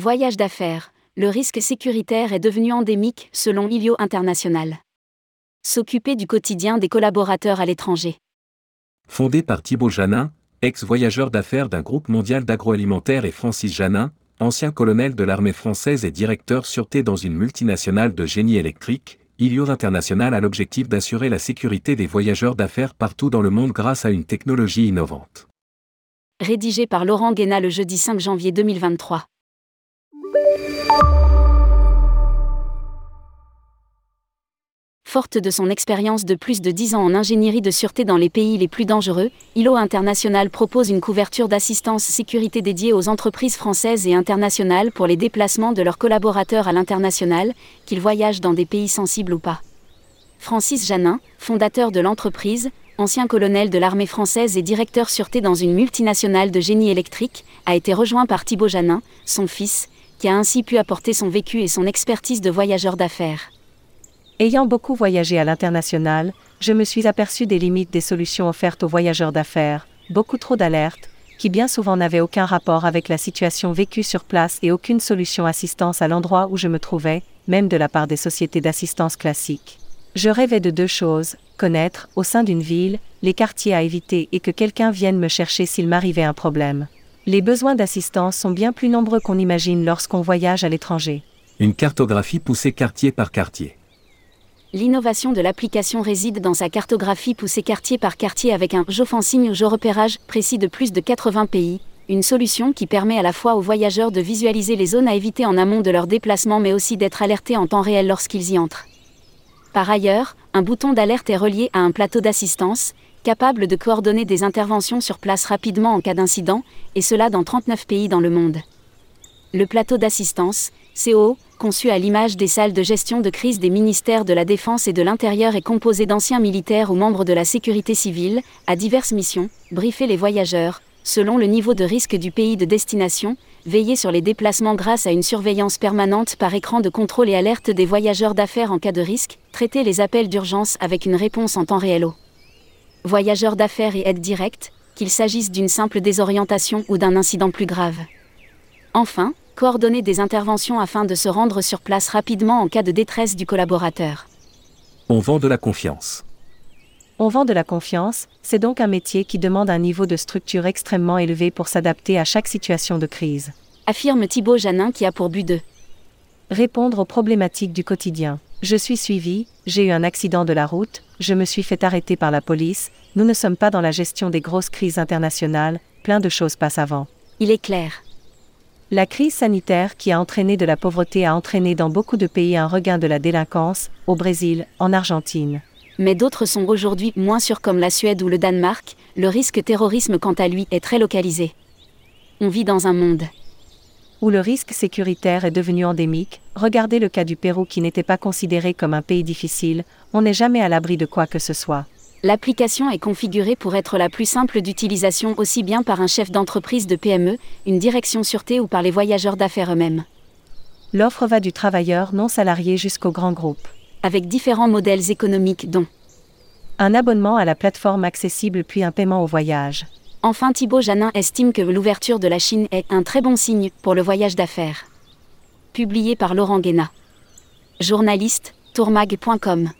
Voyage d'affaires, le risque sécuritaire est devenu endémique selon Ilio International. S'occuper du quotidien des collaborateurs à l'étranger. Fondé par Thibaut Janin, ex-voyageur d'affaires d'un groupe mondial d'agroalimentaire et Francis Janin, ancien colonel de l'armée française et directeur sûreté dans une multinationale de génie électrique, Ilio International a l'objectif d'assurer la sécurité des voyageurs d'affaires partout dans le monde grâce à une technologie innovante. Rédigé par Laurent Guéna le jeudi 5 janvier 2023. Forte de son expérience de plus de 10 ans en ingénierie de sûreté dans les pays les plus dangereux, ILO International propose une couverture d'assistance sécurité dédiée aux entreprises françaises et internationales pour les déplacements de leurs collaborateurs à l'international, qu'ils voyagent dans des pays sensibles ou pas. Francis Janin, fondateur de l'entreprise, ancien colonel de l'armée française et directeur sûreté dans une multinationale de génie électrique, a été rejoint par Thibaut Janin, son fils, qui a ainsi pu apporter son vécu et son expertise de voyageur d'affaires. Ayant beaucoup voyagé à l'international, je me suis aperçu des limites des solutions offertes aux voyageurs d'affaires, beaucoup trop d'alertes, qui bien souvent n'avaient aucun rapport avec la situation vécue sur place et aucune solution assistance à l'endroit où je me trouvais, même de la part des sociétés d'assistance classiques. Je rêvais de deux choses, connaître, au sein d'une ville, les quartiers à éviter et que quelqu'un vienne me chercher s'il m'arrivait un problème. Les besoins d'assistance sont bien plus nombreux qu'on imagine lorsqu'on voyage à l'étranger. Une cartographie poussée quartier par quartier. L'innovation de l'application réside dans sa cartographie poussée quartier par quartier avec un géofencing ou géorepérage précis de plus de 80 pays, une solution qui permet à la fois aux voyageurs de visualiser les zones à éviter en amont de leur déplacement mais aussi d'être alertés en temps réel lorsqu'ils y entrent. Par ailleurs, un bouton d'alerte est relié à un plateau d'assistance, capable de coordonner des interventions sur place rapidement en cas d'incident, et cela dans 39 pays dans le monde. Le plateau d'assistance, CO, conçu à l'image des salles de gestion de crise des ministères de la Défense et de l'Intérieur est composé d'anciens militaires ou membres de la sécurité civile, à diverses missions, briefer les voyageurs, selon le niveau de risque du pays de destination, veiller sur les déplacements grâce à une surveillance permanente par écran de contrôle et alerte des voyageurs d'affaires en cas de risque, traiter les appels d'urgence avec une réponse en temps réel aux voyageurs d'affaires et aide directe, qu'il s'agisse d'une simple désorientation ou d'un incident plus grave. Enfin, coordonner des interventions afin de se rendre sur place rapidement en cas de détresse du collaborateur. On vend de la confiance. On vend de la confiance, c'est donc un métier qui demande un niveau de structure extrêmement élevé pour s'adapter à chaque situation de crise. Affirme Thibaut Janin qui a pour but de répondre aux problématiques du quotidien. Je suis suivi, j'ai eu un accident de la route, je me suis fait arrêter par la police, nous ne sommes pas dans la gestion des grosses crises internationales, plein de choses passent avant. Il est clair. La crise sanitaire qui a entraîné de la pauvreté a entraîné dans beaucoup de pays un regain de la délinquance, au Brésil, en Argentine. Mais d'autres sont aujourd'hui moins sûrs comme la Suède ou le Danemark, le risque terrorisme quant à lui est très localisé. On vit dans un monde où le risque sécuritaire est devenu endémique, regardez le cas du Pérou qui n'était pas considéré comme un pays difficile, on n'est jamais à l'abri de quoi que ce soit. L'application est configurée pour être la plus simple d'utilisation aussi bien par un chef d'entreprise de PME, une direction sûreté ou par les voyageurs d'affaires eux-mêmes. L'offre va du travailleur non salarié jusqu'au grand groupe. Avec différents modèles économiques dont un abonnement à la plateforme accessible puis un paiement au voyage. Enfin Thibaut Janin estime que l'ouverture de la Chine est un très bon signe pour le voyage d'affaires. Publié par Laurent Guéna. Journaliste, tourmag.com